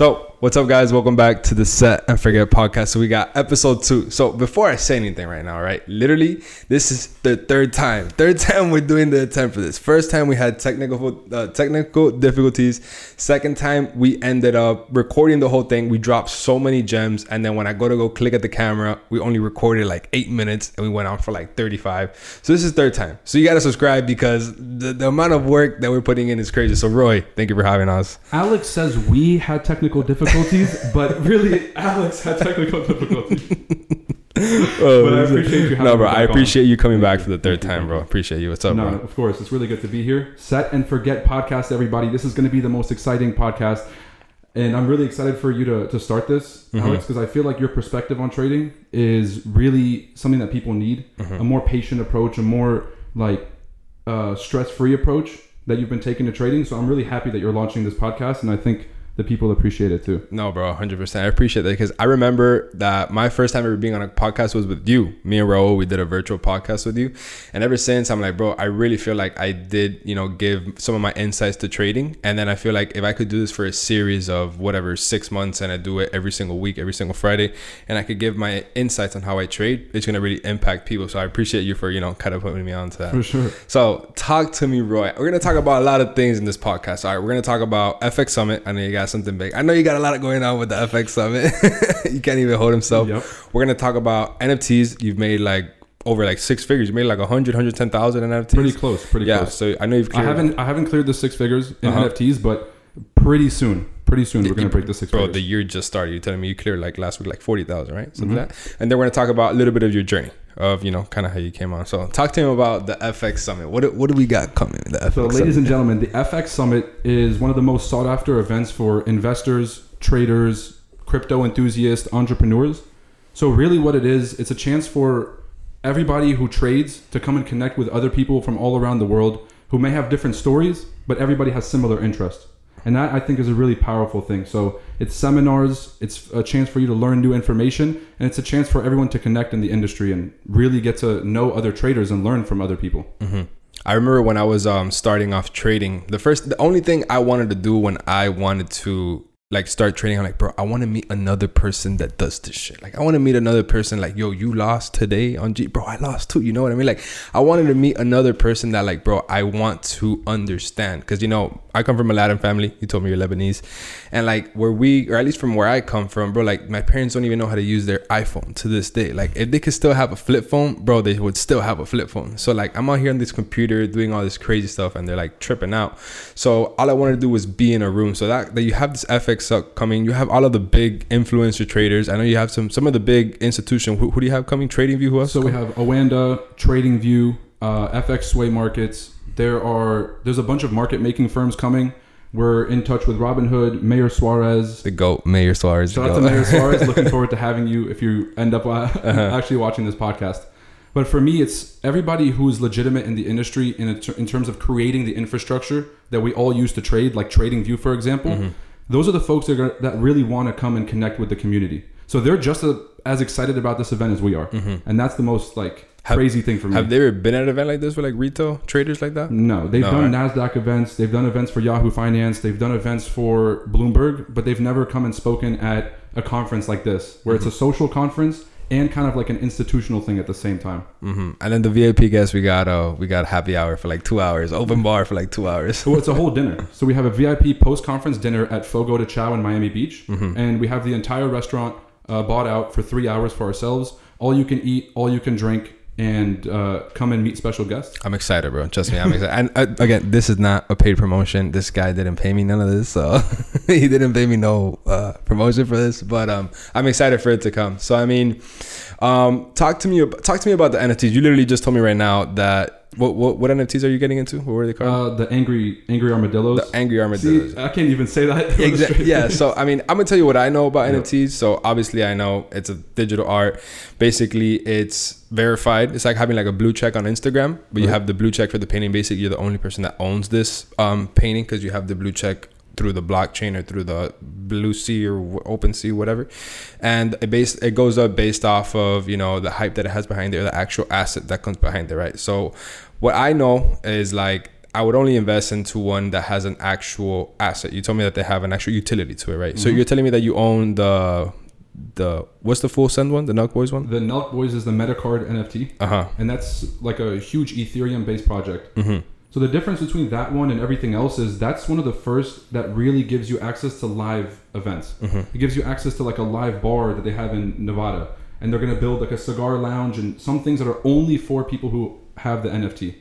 So, what's up, guys? Welcome back to the Set and Forget podcast. So, we got episode two. So, before I say anything right now, right? Literally, this is the third time. Third time we're doing the attempt for this. First time we had technical uh, technical difficulties. Second time we ended up recording the whole thing. We dropped so many gems, and then when I go to go click at the camera, we only recorded like eight minutes, and we went on for like thirty-five. So this is third time. So you gotta subscribe because the, the amount of work that we're putting in is crazy. So Roy, thank you for having us. Alex says we had technical difficulties, but really, Alex had technical difficulties. Oh, But I appreciate you having No, bro, I back on. appreciate you coming back for the third time, bro. Appreciate you. What's up, no, bro? of course, it's really good to be here. Set and Forget podcast, everybody. This is going to be the most exciting podcast. And I'm really excited for you to, to start this, Mm-hmm. Alex, because I feel like your perspective on trading is really something that people need. Mm-hmm. A more patient approach, a more like uh, stress free approach that you've been taking to trading. So I'm really happy that you're launching this podcast, and I think the people appreciate it too. No, bro, 100%. I appreciate that because I remember that my first time ever being on a podcast was with you. Me and Raul, we did a virtual podcast with you. And ever since, I'm like, bro, I really feel like I did, you know, give some of my insights to trading. And then I feel like if I could do this for a series of whatever, six months, and I do it every single week, every single Friday, and I could give my insights on how I trade, it's going to really impact people. So I appreciate you for, you know, kind of putting me on to that. For sure. So, talk to me, Roy. We're gonna talk about a lot of things in this podcast. All right, we're gonna talk about FX Summit. I know you got something big. I know you got a lot going on with the FX Summit. you can't even hold himself. Yep. We're gonna talk about NFTs. You've made like over like six figures. You made like 100, 110,000 NFTs. Pretty close. Pretty yeah. close. So I know you've. I haven't I haven't cleared the six figures in Uh-huh. NFTs, but pretty soon, pretty soon we're gonna break the six Bro, figures. the year just started. You're telling me you cleared like last week, like forty thousand, right? Something Mm-hmm. like that. And then we're gonna talk about a little bit of your journey of you know kind of how you came on. So talk to him about the FX Summit. What do- what do we got coming? The FX so, Summit. ladies and gentlemen, the FX Summit is one of the most sought after events for investors, traders, crypto enthusiasts, entrepreneurs. So, really, what it is, it's a chance for everybody who trades to come and connect with other people from all around the world who may have different stories, but everybody has similar interests. And that I think is a really powerful thing. So it's seminars, it's a chance for you to learn new information, and it's a chance for everyone to connect in the industry and really get to know other traders and learn from other people. I remember when I was um starting off trading, the first the only thing I wanted to do when I wanted to like start trading, I'm like, bro, I want to meet another person that does this shit. Like I want to meet another person like, yo, you lost today on G bro, I lost too. You know what I mean? Like I wanted to meet another person that like, bro, I want to understand. Cause you know, I come from a Latin family. You told me you're Lebanese. And like where we or at least from where I come from, bro, like my parents don't even know how to use their iPhone to this day. Like if they could still have a flip phone, bro, they would still have a flip phone. So like I'm out here on this computer doing all this crazy stuff and they're like tripping out. So all I wanted to do was be in a room. So that, that you have this FX up coming, you have all of the big influencer traders. I know you have some some of the big institution. Who, who do you have coming? Trading View. Who else? So we have Oanda, TradingView, uh, FX Sway Markets. There are there's a bunch of market making firms coming. We're in touch with Robinhood, Mayor Suarez. the goat, Mayor Suarez. the Shout out to. Mayor Suarez. Looking forward to having you if you end up uh, Uh-huh. actually watching this podcast. But for me, it's everybody who's legitimate in the industry in, ter- in terms of creating the infrastructure that we all use to trade, like TradingView, for example. Mm-hmm. Those are the folks that, are, that really want to come and connect with the community. So they're just a, as excited about this event as we are, and that's the most like Mm-hmm. Have- crazy thing for me. Have they ever been at an event like this with like retail traders like that? No, they've No, done Nasdaq events. They've done events for Yahoo Finance. They've done events for Bloomberg, but they've never come and spoken at a conference like this, where it's a social conference and kind of like an institutional thing at the same time. hmm And then the VIP guests, we got uh we got happy hour for like two hours, open bar for like two hours. It's a whole dinner. So we have a VIP post-conference dinner at Fogo de Chao in Miami Beach, and we have the entire restaurant uh, bought out for three hours for ourselves. All you can eat, all you can drink, and uh, come and meet special guests. I'm excited, bro. Trust me, I'm excited. And uh, again, this is not a paid promotion. This guy didn't pay me none of this, so he didn't pay me no promotion for this. But um, I'm excited for it to come. So I mean, um, talk to me. Talk to me about the NFTs. You literally just told me right now that what what, what NFTs are you getting into? What were they called? Uh, the angry, angry armadillos. the angry armadillos. See, I can't even say that. exactly. Yeah. So I mean, I'm gonna tell you what I know about NFTs. So obviously, I know it's a digital art. Basically, it's verified. It's like having like a blue check on Instagram, but you have the blue check for the painting. Basically, you're the only person that owns this um, painting because you have the blue check through the blockchain or through the blue sea or open sea whatever and it base it goes up based off of you know the hype that it has behind it or the actual asset that comes behind it right so what i know is like I would only invest into one that has an actual asset. You told me that they have an actual utility to it, right? So Mhm. you're telling me that you own the the what's the full send one, the Nelk Boys one? The Nelk Boys is the Metacard NFT, Uh huh. and that's like a huge Ethereum based project. Mm-hmm. So the difference between that one and everything else is that's one of the first that really gives you access to live events. Mm-hmm. It gives you access to like a live bar that they have in Nevada, and they're gonna build like a cigar lounge and some things that are only for people who have the NFT.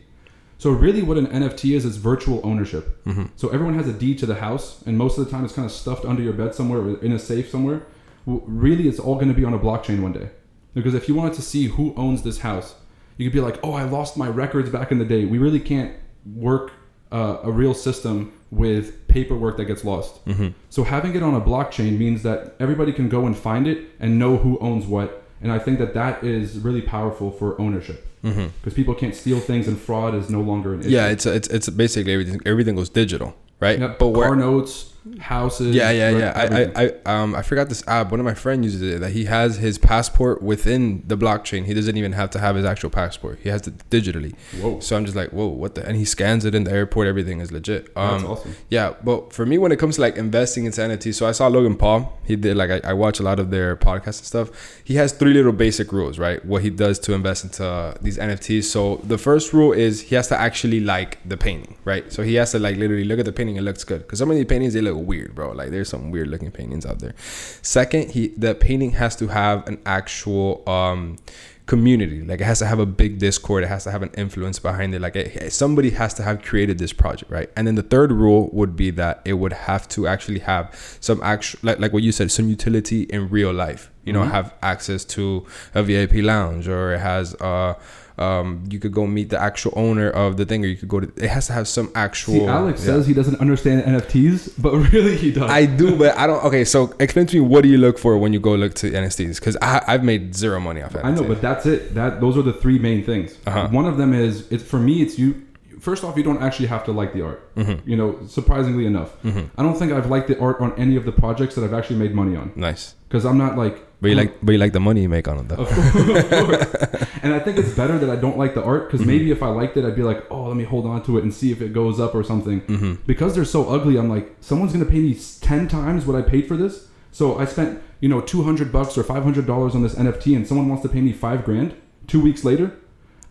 So really, what an NFT is is virtual ownership. Mm-hmm. So everyone has a deed to the house, and most of the time it's kind of stuffed under your bed somewhere or in a safe somewhere. Well, really, it's all going to be on a blockchain one day. Because if you wanted to see who owns this house, you could be like, "Oh, I lost my records back in the day." We really can't work uh, a real system with paperwork that gets lost. Mm-hmm. So having it on a blockchain means that everybody can go and find it and know who owns what. And I think that that is really powerful for ownership Mm-hmm. because people can't steal things and fraud is no longer an issue. Yeah, it's it's it's basically everything. Everything goes digital, right? Yep. But where car notes, houses. Yeah, yeah, yeah. I. I, I, um, I forgot this app. One of my friends uses it. That he has his passport within the blockchain. He doesn't even have to have his actual passport. He has it digitally. Whoa, So I'm just like, whoa, what the? And he scans it in the airport. Everything is legit. that's Um, awesome. yeah, but for me, when it comes to like investing into NFTs, so I saw Logan Paul. He did like I, I watch a lot of their podcasts and stuff. He has three little basic rules, right? What he does to invest into uh, these NFTs. So the first rule is he has to actually like the painting, right? So he has to like literally look at the painting. It looks good because so many paintings they look weird, bro. Like there's some weird looking paintings out there. Second, he the painting has to have an actual um community. Like it has to have a big discord. It has to have an influence behind it. Like it, somebody has to have created this project right? And then the third rule would be that it would have to actually have some actual like, like what you said some utility in real life you know Mhm. have access to a vip lounge or it has uh um you could go meet the actual owner of the thing or you could go to it has to have some actual See, Alex yeah. says he doesn't understand NFTs, but really he does. I do, but I don't. Okay, so explain to me what do you look for when you go look to NFTs? Because I've made zero money off NFTs. I know, but that's it. That those are the three main things. Uh-huh. One of them is it's for me. It's you. First off, you don't actually have to like the art. Mm-hmm. You know, surprisingly enough, I don't think I've liked the art on any of the projects that I've actually made money on nice. because I'm not like. But you like, but you like the money you make on it, though. Of course. And I think it's better that I don't like the art because maybe if I liked it, I'd be like, oh, let me hold on to it and see if it goes up or something. Mm-hmm. Because they're so ugly, I'm like, someone's gonna pay me ten times what I paid for this. So I spent, you know, two hundred bucks or five hundred dollars on this NFT, and someone wants to pay me five grand. Two weeks later,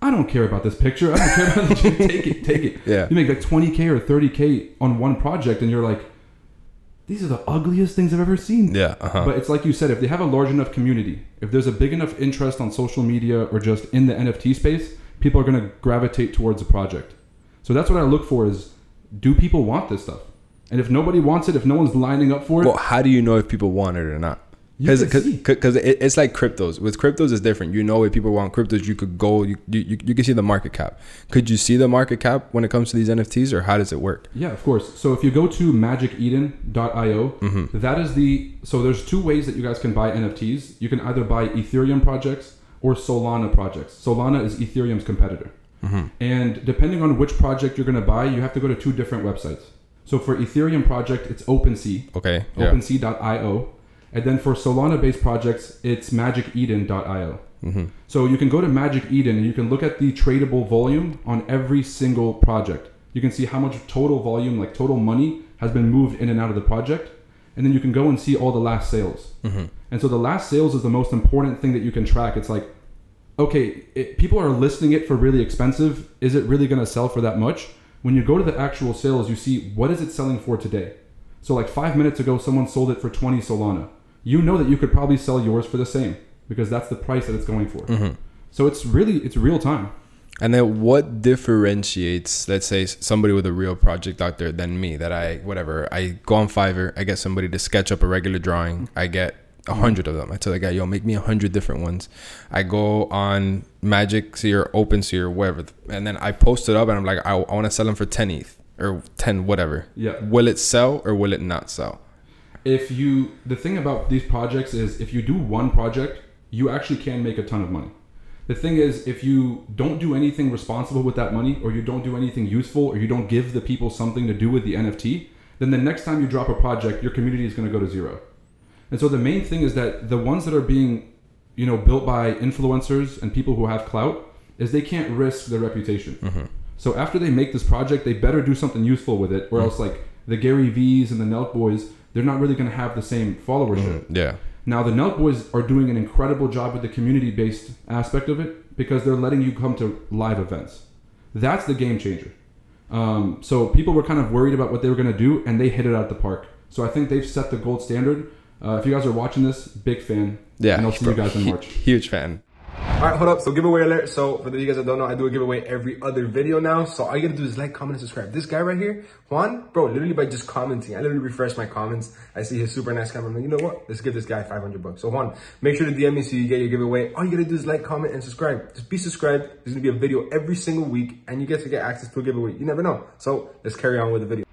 I don't care about this picture. I don't care about the take it, take it. Yeah. You make like twenty k or thirty k on one project, and you're like, these are the ugliest things I've ever seen. Yeah. Uh huh. But it's like you said, if they have a large enough community, if there's a big enough interest on social media or just in the NFT space, people are going to gravitate towards the project. So that's what I look for is do people want this stuff? And if nobody wants it, if no one's lining up for it, Well, how do you know if people want it or not? Because because it, it's like cryptos. With cryptos, it's different. You know, if people want cryptos, you could go. You, you you you can see the market cap. Could you see the market cap when it comes to these NFTs, or how does it work? yeah, of course. So if you go to magiceden.io, Mm-hmm. that is the so there's two ways that you guys can buy NFTs. You can either buy Ethereum projects or Solana projects. Solana is Ethereum's competitor. Mm-hmm. And depending on which project you're going to buy, you have to go to two different websites. So for Ethereum project, it's OpenSea, Okay. Yeah. OpenSea.io, and then for Solana-based projects, it's MagicEden.io. Mm-hmm. So you can go to Magic Eden and you can look at the tradable volume on every single project. You can see how much total volume, like total money, has been moved in and out of the project, and then you can go and see all the last sales. Mm-hmm. And so the last sales is the most important thing that you can track. It's like, okay, it, people are listing it for really expensive. Is it really going to sell for that much? When you go to the actual sales, you see what is it selling for today. So like five minutes ago, someone sold it for 20 Solana. You know that you could probably sell yours for the same because that's the price that it's going for. Mm-hmm. So it's really it's real time. And then what differentiates, let's say, somebody with a real project out there than me that I, whatever, I go on Fiverr, I get somebody to sketch up a regular drawing, I get a hundred of them. I tell the guy, yo, make me a hundred different ones. I go on Magic Sea Open or whatever, and then I post it up and I'm like, I, I want to sell them for 10 ETH or 10 whatever. Yeah. Will it sell or will it not sell? If you the thing about these projects is if you do one project, you actually can make a ton of money. The thing is, if you don't do anything responsible with that money, or you don't do anything useful, or you don't give the people something to do with the NFT, then the next time you drop a project, your community is going to go to zero. And so the main thing is that the ones that are being, you know, built by influencers and people who have clout, is they can't risk their reputation. Mm-hmm. So after they make this project, they better do something useful with it, or mm. else like the Gary V's and the Nelk boys, they're not really going to have the same followership. Yeah. Now the Nelk boys are doing an incredible job with the community-based aspect of it because they're letting you come to live events. That's the game changer. Um, so people were kind of worried about what they were going to do, and they hit it out of the park. So I think they've set the gold standard. Uh, if you guys are watching this, big fan. Yeah. and I'll see you guys in March. Huge fan. All right, hold up. So giveaway alert. So for the you guys that don't know, I do a giveaway every other video now. So all you gotta do is like, comment, and subscribe. This guy right here, Juan, bro, literally by just commenting, I literally refresh my comments. I see his super nice comment. I'm like, you know what? Let's give this guy 500 bucks. So Juan, make sure to DM me so you get your giveaway. All you gotta do is like, comment, and subscribe. Just be subscribed. There's gonna be a video every single week, and you get to get access to a giveaway. You never know. So let's carry on with the video.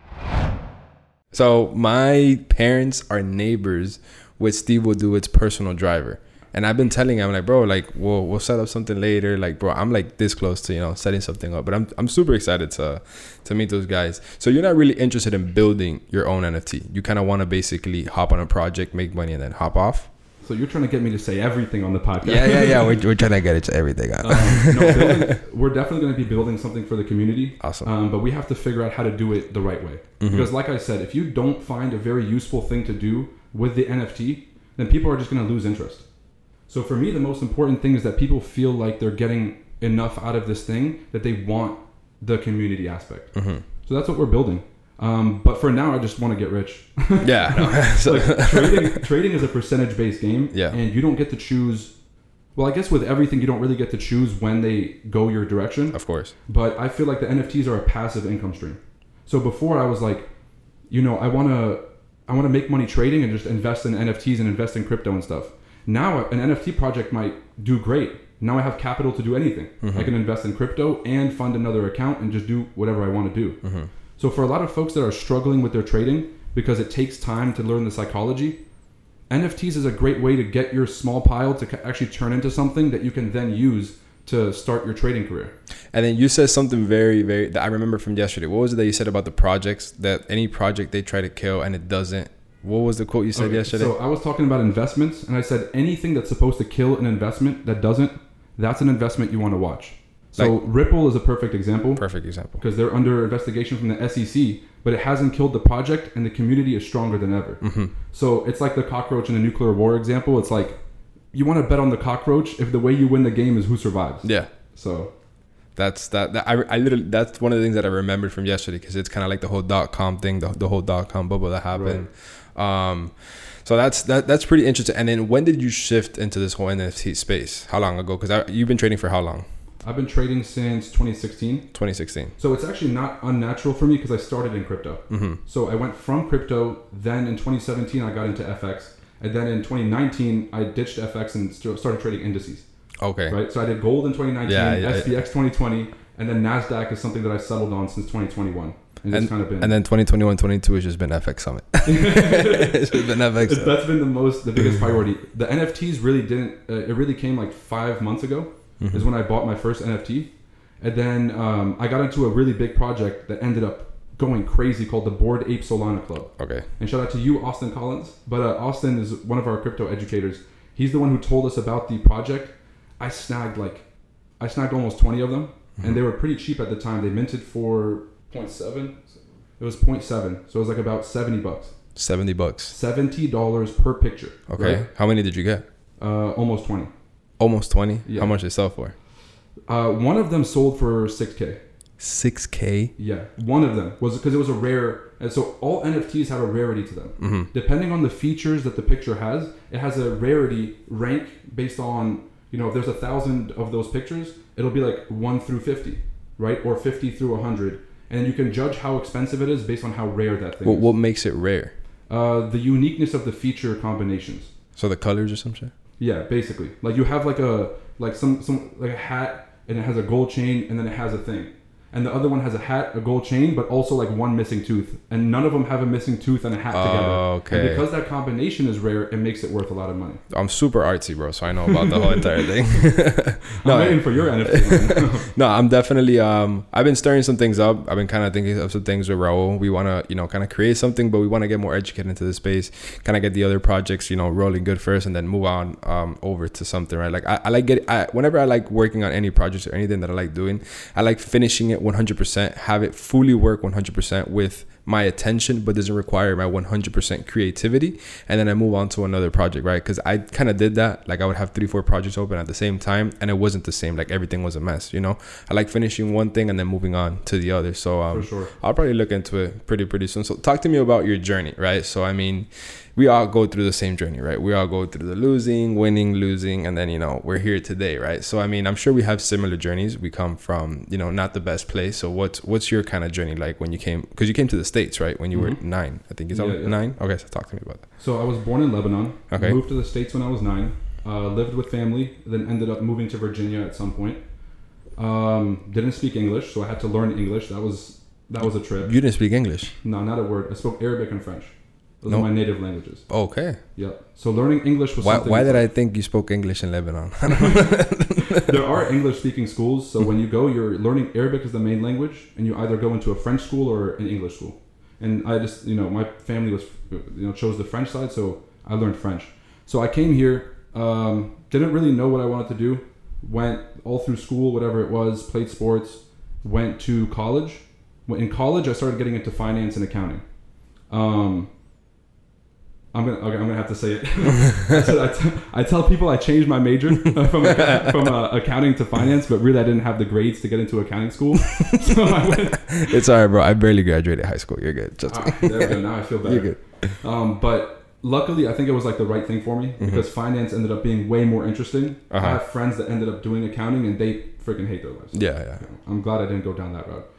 So my parents are neighbors with SteveWillDoIt's personal driver. And I've been telling him like, bro, like we'll we'll set up something later. Like, bro, I'm like this close to, you know, setting something up. But I'm I'm super excited to to meet those guys. So you're not really interested in building your own NFT. You kind of want to basically hop on a project, make money, and then hop off. So you're trying to get me to say everything on the podcast. Yeah, yeah, yeah. We're, we're trying to get it to everything. Um, no, building, we're definitely going to be building something for the community. Awesome. Um, but we have to figure out how to do it the right way. Because, like I said, if you don't find a very useful thing to do with the NFT, then people are just going to lose interest. So, for me, the most important thing is that people feel like they're getting enough out of this thing that they want the community aspect. So, that's what we're building. Um, but for now, I just want to get rich. yeah. No. so, like trading, trading is a percentage based game, Yeah. and you don't get to choose. Well, I guess with everything, you don't really get to choose when they go your direction. of course. But I feel like the NFTs are a passive income stream. So before I was like, you know, I want to, I want to make money trading and just invest in NFTs and invest in crypto and stuff. Now an NFT project might do great. Now I have capital to do anything. I mm-hmm. can invest in crypto and fund another account and just do whatever I want to do. Mm-hmm. So for a lot of folks that are struggling with their trading because it takes time to learn the psychology, NFTs is a great way to get your small pile to actually turn into something that you can then use to start your trading career. And then you said something very, very that I remember from yesterday. What was it that you said about the projects? That any project they try to kill and it doesn't. What was the quote you said Okay, yesterday? So I was talking about investments, and I said anything that's supposed to kill an investment that doesn't, that's an investment you want to watch. So Ripple is a perfect example Perfect example. because they're under investigation from the SEC, but it hasn't killed the project, and the community is stronger than ever. Mm-hmm. So it's like the cockroach in the nuclear war example. It's like you want to bet on the cockroach if the way you win the game is who survives. Yeah. So That's that, that I, I literally that's one of the things that I remembered from yesterday because it's kind of like the whole dot com thing, the, the whole dot com bubble that happened. Um, so that's that that's pretty interesting. And then when did you shift into this whole NFT space? How long ago? Because you've been trading for how long? I've been trading since 2016. 2016. So it's actually not unnatural for me because I started in crypto. Mm-hmm. So I went from crypto. Then in 2017, I got into FX. And then in 2019, I ditched FX and started trading indices. Okay. Right. So I did gold in 2019, Yeah, yeah, SPX 2020, and then Nasdaq is something that I settled on since 2021. And, And, kind of been. and then 2021, 22 has just been FX Summit. it's been FX. It's- that's been the most the biggest priority. The NFTs really didn't. Uh, it really came like five months ago. Mm-hmm. Is when I bought my first NFT, and then um, I got into a really big project that ended up going crazy called the Bored Ape Solana Club. Okay. And shout out to you, Austin Collins. But uh, Austin is one of our crypto educators. He's the one who told us about the project. I snagged like, I snagged almost 20 of them, and they were pretty cheap at the time. They minted for 0.7. It was 0.7, so it was like about 70 bucks. 70 bucks. $70 per picture. Okay. right? How many did you get? Uh, almost 20. Almost 20. Yeah. How much they sell for? Uh, one of them sold for 6K. 6K. Yeah, one of them was because it was a rare, and so all NFTs have a rarity to them. Mm-hmm. Depending on the features that the picture has, it has a rarity rank based on you know if there's a thousand of those pictures, it'll be like one through fifty, right, or fifty through hundred, and you can judge how expensive it is based on how rare that thing What, is. what makes it rare? Uh, the uniqueness of the feature combinations. So the colors or some shit? Yeah, basically, like you have like a like some some like a hat, and it has a gold chain, and then it has a thing. And the other one has a hat, a gold chain, but also like one missing tooth. And none of them have a missing tooth and a hat together. Oh, And okay. because that combination is rare, it makes it worth a lot of money. I'm super artsy, bro, so I know about the whole entire thing. no, I'm waiting for your NFT. no, I'm definitely um I've been stirring some things up. I've been kind of thinking of some things with Raul. We want to, you know, kind of create something, but we want to get more educated into the space, kind of get the other projects, you know, rolling good first and then move on um over to something, right? Like I, I like get I whenever I like working on any projects or anything that I like doing, I like finishing it 100%, have it fully work 100% with my attention, but doesn't require my 100% creativity. And then I move on to another project, right? Because I kind of did that. Like I would have three, four projects open at the same time, and it wasn't the same. Like everything was a mess, you know? I like finishing one thing and then moving on to the other. So um, For sure. I'll probably look into it pretty, pretty soon. So talk to me about your journey, right? So, I mean, we all go through the same journey, right? We all go through the losing, winning, losing, and then you know we're here today, right? So I mean, I'm sure we have similar journeys. We come from you know not the best place. So what's what's your kind of journey like when you came? Because you came to the states, right? When you were Mhm. nine, I think is that Yeah, yeah. nine? Okay, so talk to me about that. So I was born in Lebanon. Okay. Moved to the states when I was nine. Uh, lived with family. Then ended up moving to Virginia at some point. Um, didn't speak English, so I had to learn English. That was that was a trip. You didn't speak English. No, not a word. I spoke Arabic and French. Those No. are my native languages. Okay. Yep. So learning English was Why, why did I think you spoke English in Lebanon? there are English speaking schools, so when you go, you're learning Arabic as the main language, and you either go into a French school or an English school. And I just, you know, my family was, you know, chose the French side, so I learned French. So I came here, um, didn't really know what I wanted to do, went all through school, whatever it was, played sports, went to college. In college, I started getting into finance and accounting. Um, I'm gonna okay, I'm gonna have to say it. I, I, t- I tell people I changed my major from from uh, accounting to finance, but really I didn't have the grades to get into accounting school. so I went. it's alright, bro. I barely graduated high school. You're good. Just Ah, there we go. Now I feel better. you're good. Um, but luckily, I think it was like the right thing for me because finance ended up being way more interesting. Mm-hmm. Uh-huh. I have friends that ended up doing accounting and they freaking hate their lives. Yeah, yeah. I'm glad I didn't go down that route.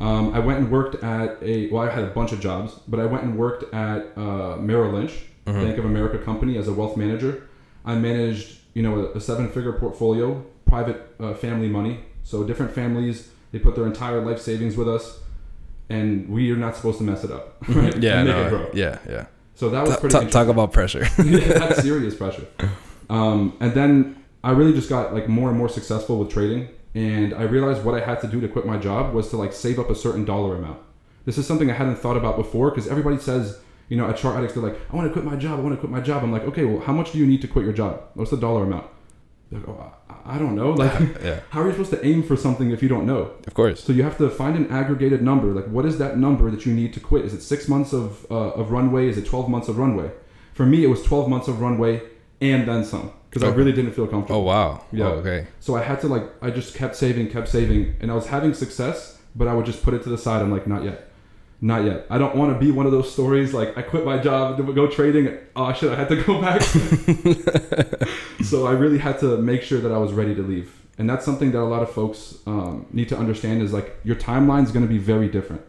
Um, I went and worked at a well, I had a bunch of jobs, but I went and worked at uh, Merrill Lynch, Mm-hmm. Bank of America company, as a wealth manager. I managed, you know, a, a seven-figure portfolio, private uh, family money. So different families, they put their entire life savings with us, and we are not supposed to mess it up. Right? Yeah, no, yeah, yeah. So that was pretty. interesting talk about pressure. yeah, that's serious pressure. Um, and then I really just got like more and more successful with trading, and I realized what I had to do to quit my job was to like save up a certain dollar amount. This is something I hadn't thought about before because everybody says, you know, at Chart Addicts, they're like, I want to quit my job, I want to quit my job. I'm like, okay, well, how much do you need to quit your job? What's the dollar amount? Like, oh, I, don't know. Like, yeah, how are you supposed to aim for something if you don't know? of course. So you have to find an aggregated number. Like, what is that number that you need to quit? Is it six months of, uh, of runway? Is it 12 months of runway? For me, it was 12 months of runway and then some because I really didn't feel comfortable. Oh wow. Yeah. Oh, okay. So I had to like, I just kept saving, kept saving, and I was having success, but I would just put it to the side. I'm like, not yet. Not yet. I don't want to be one of those stories like I quit my job to go trading. Oh shit, I had to go back. so I really had to make sure that I was ready to leave. And that's something that a lot of folks um, need to understand is like your timeline is going to be very different.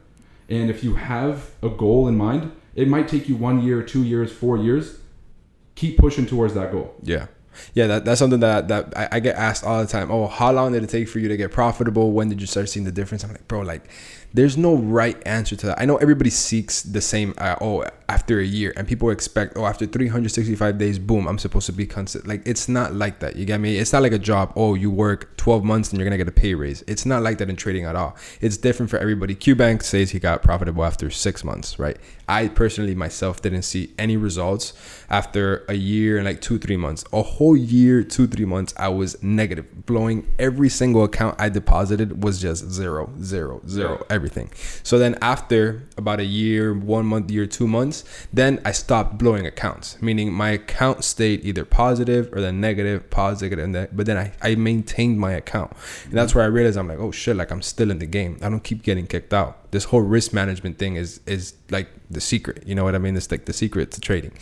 And if you have a goal in mind, it might take you one year, two years, four years. Keep pushing towards that goal. Yeah. Yeah, that, that's something that that I, I get asked all the time. Oh, how long did it take for you to get profitable? When did you start seeing the difference? I'm like, bro, like, there's no right answer to that. I know everybody seeks the same. Uh, oh, after a year, and people expect, oh, after 365 days, boom, I'm supposed to be consistent. Like, it's not like that. You get me? It's not like a job. Oh, you work 12 months and you're gonna get a pay raise. It's not like that in trading at all. It's different for everybody. Q Bank says he got profitable after six months, right? I personally myself didn't see any results after a year and like two, three months. A whole year, two, three months, I was negative, blowing every single account I deposited was just zero, zero, zero, everything. So then after about a year, one month, year, two months, then I stopped blowing accounts, meaning my account stayed either positive or then negative, positive, and then, but then I, I maintained my account. And that's where I realized I'm like, oh shit, like I'm still in the game. I don't keep getting kicked out. This whole risk management thing is is like the secret. You know what I mean? It's like the secret to trading.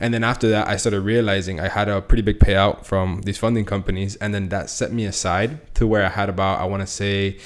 And then after that, I started realizing I had a pretty big payout from these funding companies, and then that set me aside to where I had about I want to say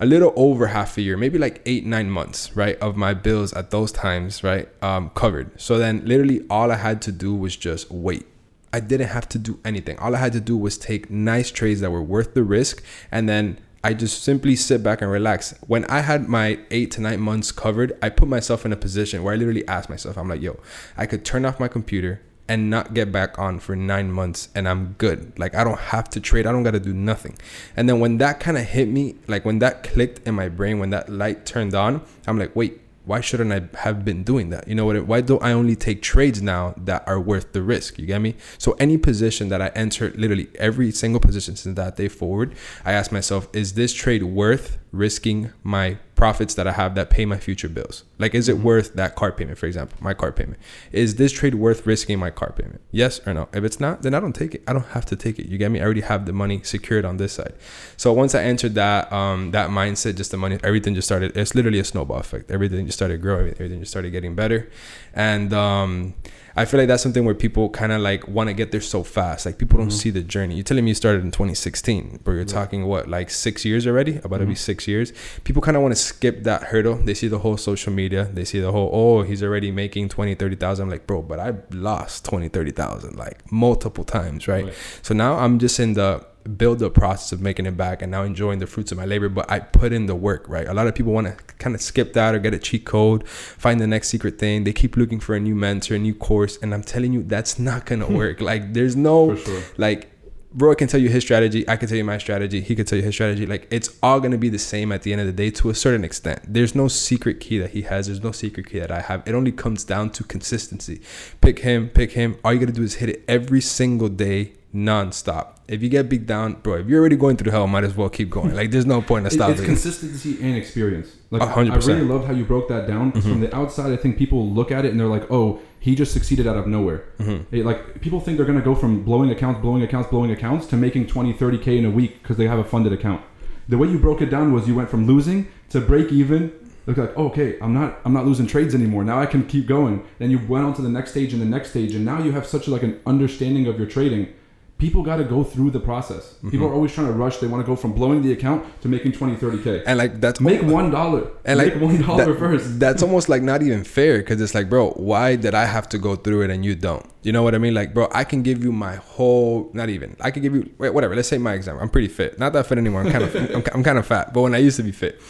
a little over half a year, maybe like eight, nine months, right, of my bills at those times, right, um, covered. So then literally all I had to do was just wait. I didn't have to do anything. All I had to do was take nice trades that were worth the risk and then I just simply sit back and relax. When I had my eight to nine months covered, I put myself in a position where I literally asked myself, I'm like, yo, I could turn off my computer and not get back on for nine months and I'm good. Like I don't have to trade. I don't got to do nothing. And then when that kind of hit me, like when that clicked in my brain, when that light turned on, I'm like, wait, why shouldn't I have been doing that? You know what? Why do I only take trades now that are worth the risk? You get me? So any position that I enter, literally every single position since that day forward, I ask myself, is this trade worth risking my profits that I have that pay my future bills? Like, is it worth that car payment, for example, my car payment? Is this trade worth risking my car payment? Yes or no? If it's not, then I don't take it. I don't have to take it. You get me? I already have the money secured on this side. So once I entered that um that mindset, just the money, everything just started. It's literally a snowball effect. Everything just started growing. Everything just started getting better, and um I feel like that's something where people kind of like want to get there so fast. Like people don't mm-hmm. see the journey. You're telling me you started in 2016, but you're talking what like six years already? About to be mm-hmm. six years. People kind of want to skip that hurdle. They see the whole social media. They see the whole oh he's already making 20, 30,000. I'm like bro, but I lost 20, 30,000 like multiple times, right? Right. So now I'm just in the build the process of making it back and now enjoying the fruits of my labor but i put in the work right a lot of people want to kind of skip that or get a cheat code find the next secret thing they keep looking for a new mentor a new course and i'm telling you that's not gonna hmm. work like there's no sure. like Bro can tell you his strategy. I can tell you my strategy. He could tell you his strategy. Like it's all gonna be the same at the end of the day to a certain extent. There's no secret key that he has. There's no secret key that I have. It only comes down to consistency. Pick him, pick him. All you gotta do is hit it every single day, nonstop. If you get beat down, bro, if you're already going through hell, might as well keep going. Like there's no point in stopping. it's consistency and experience. Like A hundred I really. Mm-hmm. loved how you broke that down. 'cause From the outside, I think people look at it and they're like, "Oh, he just succeeded out of nowhere." Mm-hmm. It- like people think they're gonna go from blowing accounts, blowing accounts, blowing accounts to making 20, 30 k in a week because they have a funded account. The way you broke it down was you went from losing to break even. Look like, oh, okay, I'm not, I'm not losing trades anymore. Now I can keep going. Then you went on to the next stage and the next stage, and now you have such like an understanding of your trading. People got to go through the process. Mm-hmm. People are always trying to rush. They want to go from blowing the account to making 20, 30 k. and like that's Make one dollar. and like make one dollar first. That's almost like not even fair because it's like, bro, why did I have to go through it and you don't? You know what I mean? Like, bro, I can give you my whole, not even, I can give you, wait, whatever. Let's say my example. I'm pretty fit, not that fit anymore. I'm kind of, I'm, I'm kind of fat, but when I used to be fit,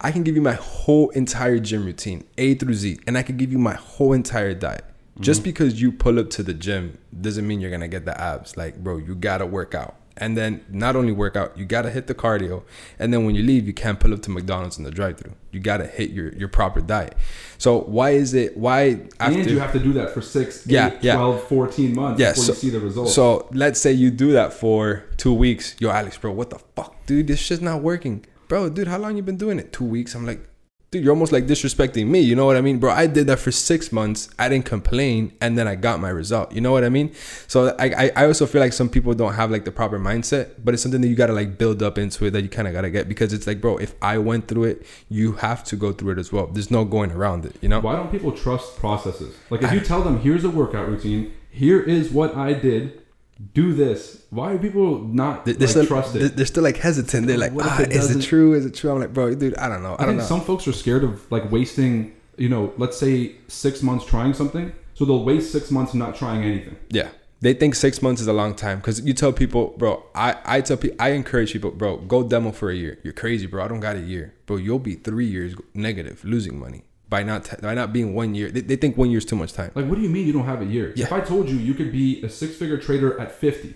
I can give you my whole entire gym routine, A through Z, and I can give you my whole entire diet. Just mm-hmm. because you pull up to the gym doesn't mean you're gonna get the abs. Like, bro, you gotta work out. And then not only work out, you gotta hit the cardio. And then when you leave, you can't pull up to McDonald's in the drive-through. You gotta hit your, your proper diet. So why is it why after and you have to do that for 6, Yeah, 8, yeah. 12, 14 months yeah, before so, you see the results. So let's say you do that for two weeks. Yo, Alex, bro, what the fuck, dude? This shit's not working, bro. Dude, how long you been doing it? Two weeks. I'm like, dude, you're almost like disrespecting me. You know what I mean, bro? I did that for six months. I didn't complain, and then I got my result. You know what I mean? So I, I, I also feel like some people don't have like the proper mindset, but it's something that you gotta like build up into it that you kind of gotta get because it's like, bro, if I went through it, you have to go through it as well. There's no going around it. You know? Why don't people trust processes? Like if you tell them, here's a workout routine, here is what I did, do this. Why are people not They- like, They're still, trust they're, it? they're still like hesitant. They're like, ah, it is it true? Is it true? I'm like, bro, dude, I don't know. I, I don't think know. some folks are scared of like wasting, you know, let's say six months trying something. So they'll waste six months not trying anything. Yeah. They think six months is a long time because you tell people, bro. I, I tell people, I encourage people, bro, go demo for a year. You're crazy, bro. I don't got a year, bro. You'll be three years negative, losing money by not t- by not being one year. They, they think one year is too much time. Like, what do you mean you don't have a year? Yeah. If I told you you could be a six figure trader at 50,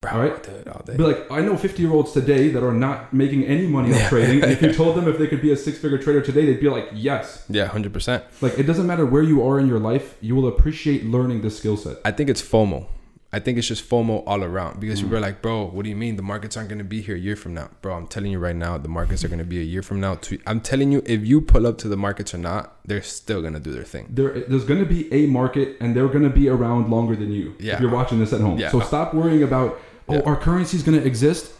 Bro, All right. dude, all day. Be like, I know 50 year olds today that are not making any money on trading. And if you told them if they could be a six figure trader today, they'd be like, yes. Yeah, hundred percent. Like, it doesn't matter where you are in your life, you will appreciate learning this skill set. I think it's FOMO. I think it's just FOMO all around because Mm. you were like, bro, what do you mean the markets aren't going to be here a year from now? Bro, I'm telling you right now, the markets are going to be a year from now. Too. I'm telling you, if you pull up to the markets or not, they're still going to do their thing. There, there's going to be a market, and they're going to be around longer than you. Yeah. If you're watching this at home, Yeah. so stop worrying about oh, Yeah. our currency is going to exist.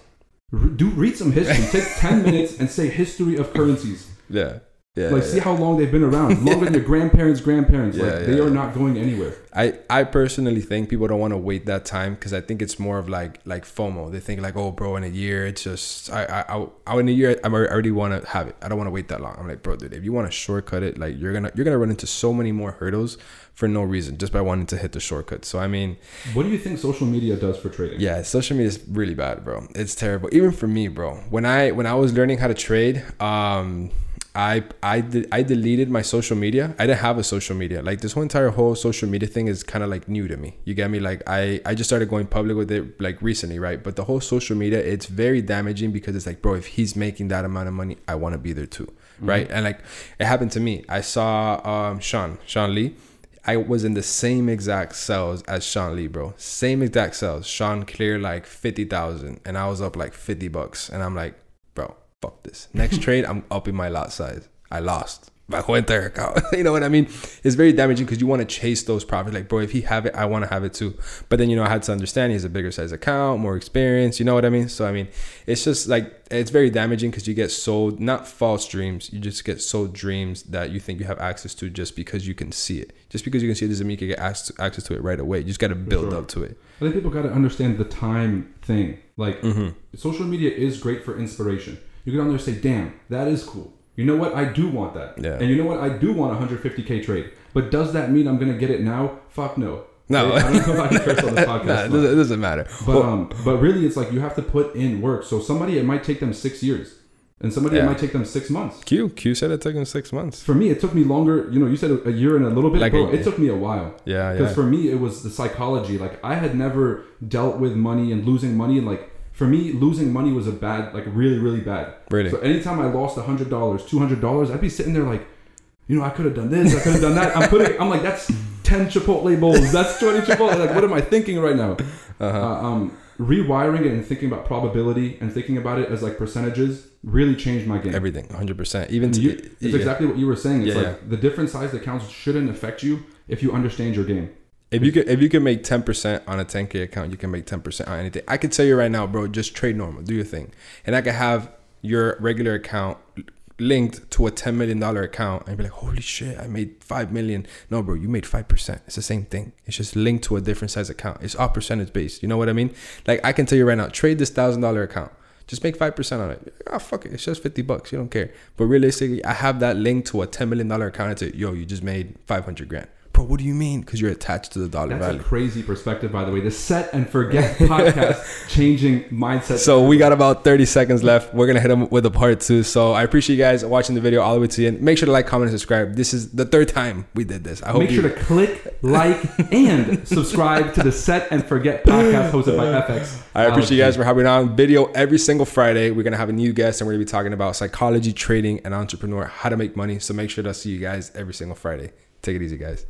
Do read some history. Take 10 minutes and say history of currencies. Yeah. Yeah. Like, yeah, see yeah. how long they've been around. Longer than your grandparents' grandparents. Like, they are not going anywhere. I, I personally think people don't want to wait that time because I think it's more of like like FOMO. They think like, oh, bro, in a year, it's just I I, I, I in a year I'm I already want to have it. I don't want to wait that long. I'm like, bro, dude, if you want to shortcut it, like you're gonna you're gonna run into so many more hurdles for no reason just by wanting to hit the shortcut. So I mean, What do you think social media does for trading? yeah, social media is really bad, bro. It's terrible. Even for me, bro. When I when I was learning how to trade, um, I I did I deleted my social media. I didn't have a social media. Like this whole entire whole social media thing is kind of like new to me. You get me? Like I I just started going public with it like recently, right? But the whole social media, it's very damaging because it's like, bro, if he's making that amount of money, I want to be there too. right? And like it happened to me. I saw um, Sean, Sean Lee. I was in the same exact sells as Sean Lee, bro. Same exact sells. Sean cleared like fifty thousand, and I was up like fifty bucks, and I'm like, fuck this. Next trade, I'm upping my lot size. I lost. Bajo entire account. you know what I mean? It's very damaging because you want to chase those profits. Like, bro, if he have it, I want to have it too. But then you know, I had to understand he has a bigger size account, more experience. You know what I mean? So I mean, it's just like it's very damaging because you get sold not false dreams. You just get sold dreams that you think you have access to just because you can see it. Just because you can see it doesn't mean you can get access to, access to it right away. You just got to build sure. up to it. I think people got to understand the time thing. Like, Mm-hmm. social media is great for inspiration. You get on there and say, "Damn, that is cool." You know what? I do want that. Yeah. And you know what? I do want a 150k trade. But does that mean I'm gonna get it now? Fuck no. No. I don't know if I can curse on this podcast. Nah, it, doesn't, it doesn't matter. But Well, um, but really, it's like you have to put in work. So somebody it might take them six years, and somebody Yeah. it might take them six months. Q Q said it took him six months. For me, it took me longer. You know, you said a year and a little bit. Like bro, a- it took me a while. Yeah, Because yeah. for me, it was the psychology. Like I had never dealt with money and losing money. And like for me, losing money was a bad, like really, really bad. Really? So anytime I lost a hundred dollars, two hundred dollars, I'd be sitting there like, you know, I could have done this, I could have done that. I'm putting, I'm like, that's ten Chipotle bowls, that's twenty Chipotle. Like, what am I thinking right now? Uh-huh. Uh, um, rewiring it and thinking about probability and thinking about it as like percentages really changed my game. Everything, hundred percent. Even to, You, it's yeah. exactly what you were saying. It's Yeah, like the different sized accounts shouldn't affect you if you understand your game. If you could, if you can make ten percent on a ten k account, you can make ten percent on anything. I can tell you right now, bro, just trade normal, do your thing, and I can have your regular account linked to a ten million dollar account, and be like, holy shit, I made five million. No, bro, you made five percent. It's the same thing. It's just linked to a different size account. It's all percentage based. You know what I mean? Like I can tell you right now, trade this thousand dollar account. Just make five percent on it. Ah, fuck it. It's just fifty bucks. You don't care. But realistically, I have that linked to a ten million dollar account. It's like, yo, you just made five hundred grand. Bro, what do you mean? Because you're attached to the dollar That's value. a crazy perspective, by the way. The set and forget podcast changing mindset. So we got about 30 seconds left. We're gonna hit them with a part two. So I appreciate you guys watching the video all the way to the end. Make sure to like, comment, and subscribe. This is the third time we did this. I hope Make you. sure to click, like, and subscribe to the Set and Forget podcast hosted by FX. I appreciate you guys for having on video every single Friday. We're gonna have a new guest and we're gonna be talking about psychology, trading, and entrepreneur, how to make money. So make sure to see you guys every single Friday. Take it easy, guys.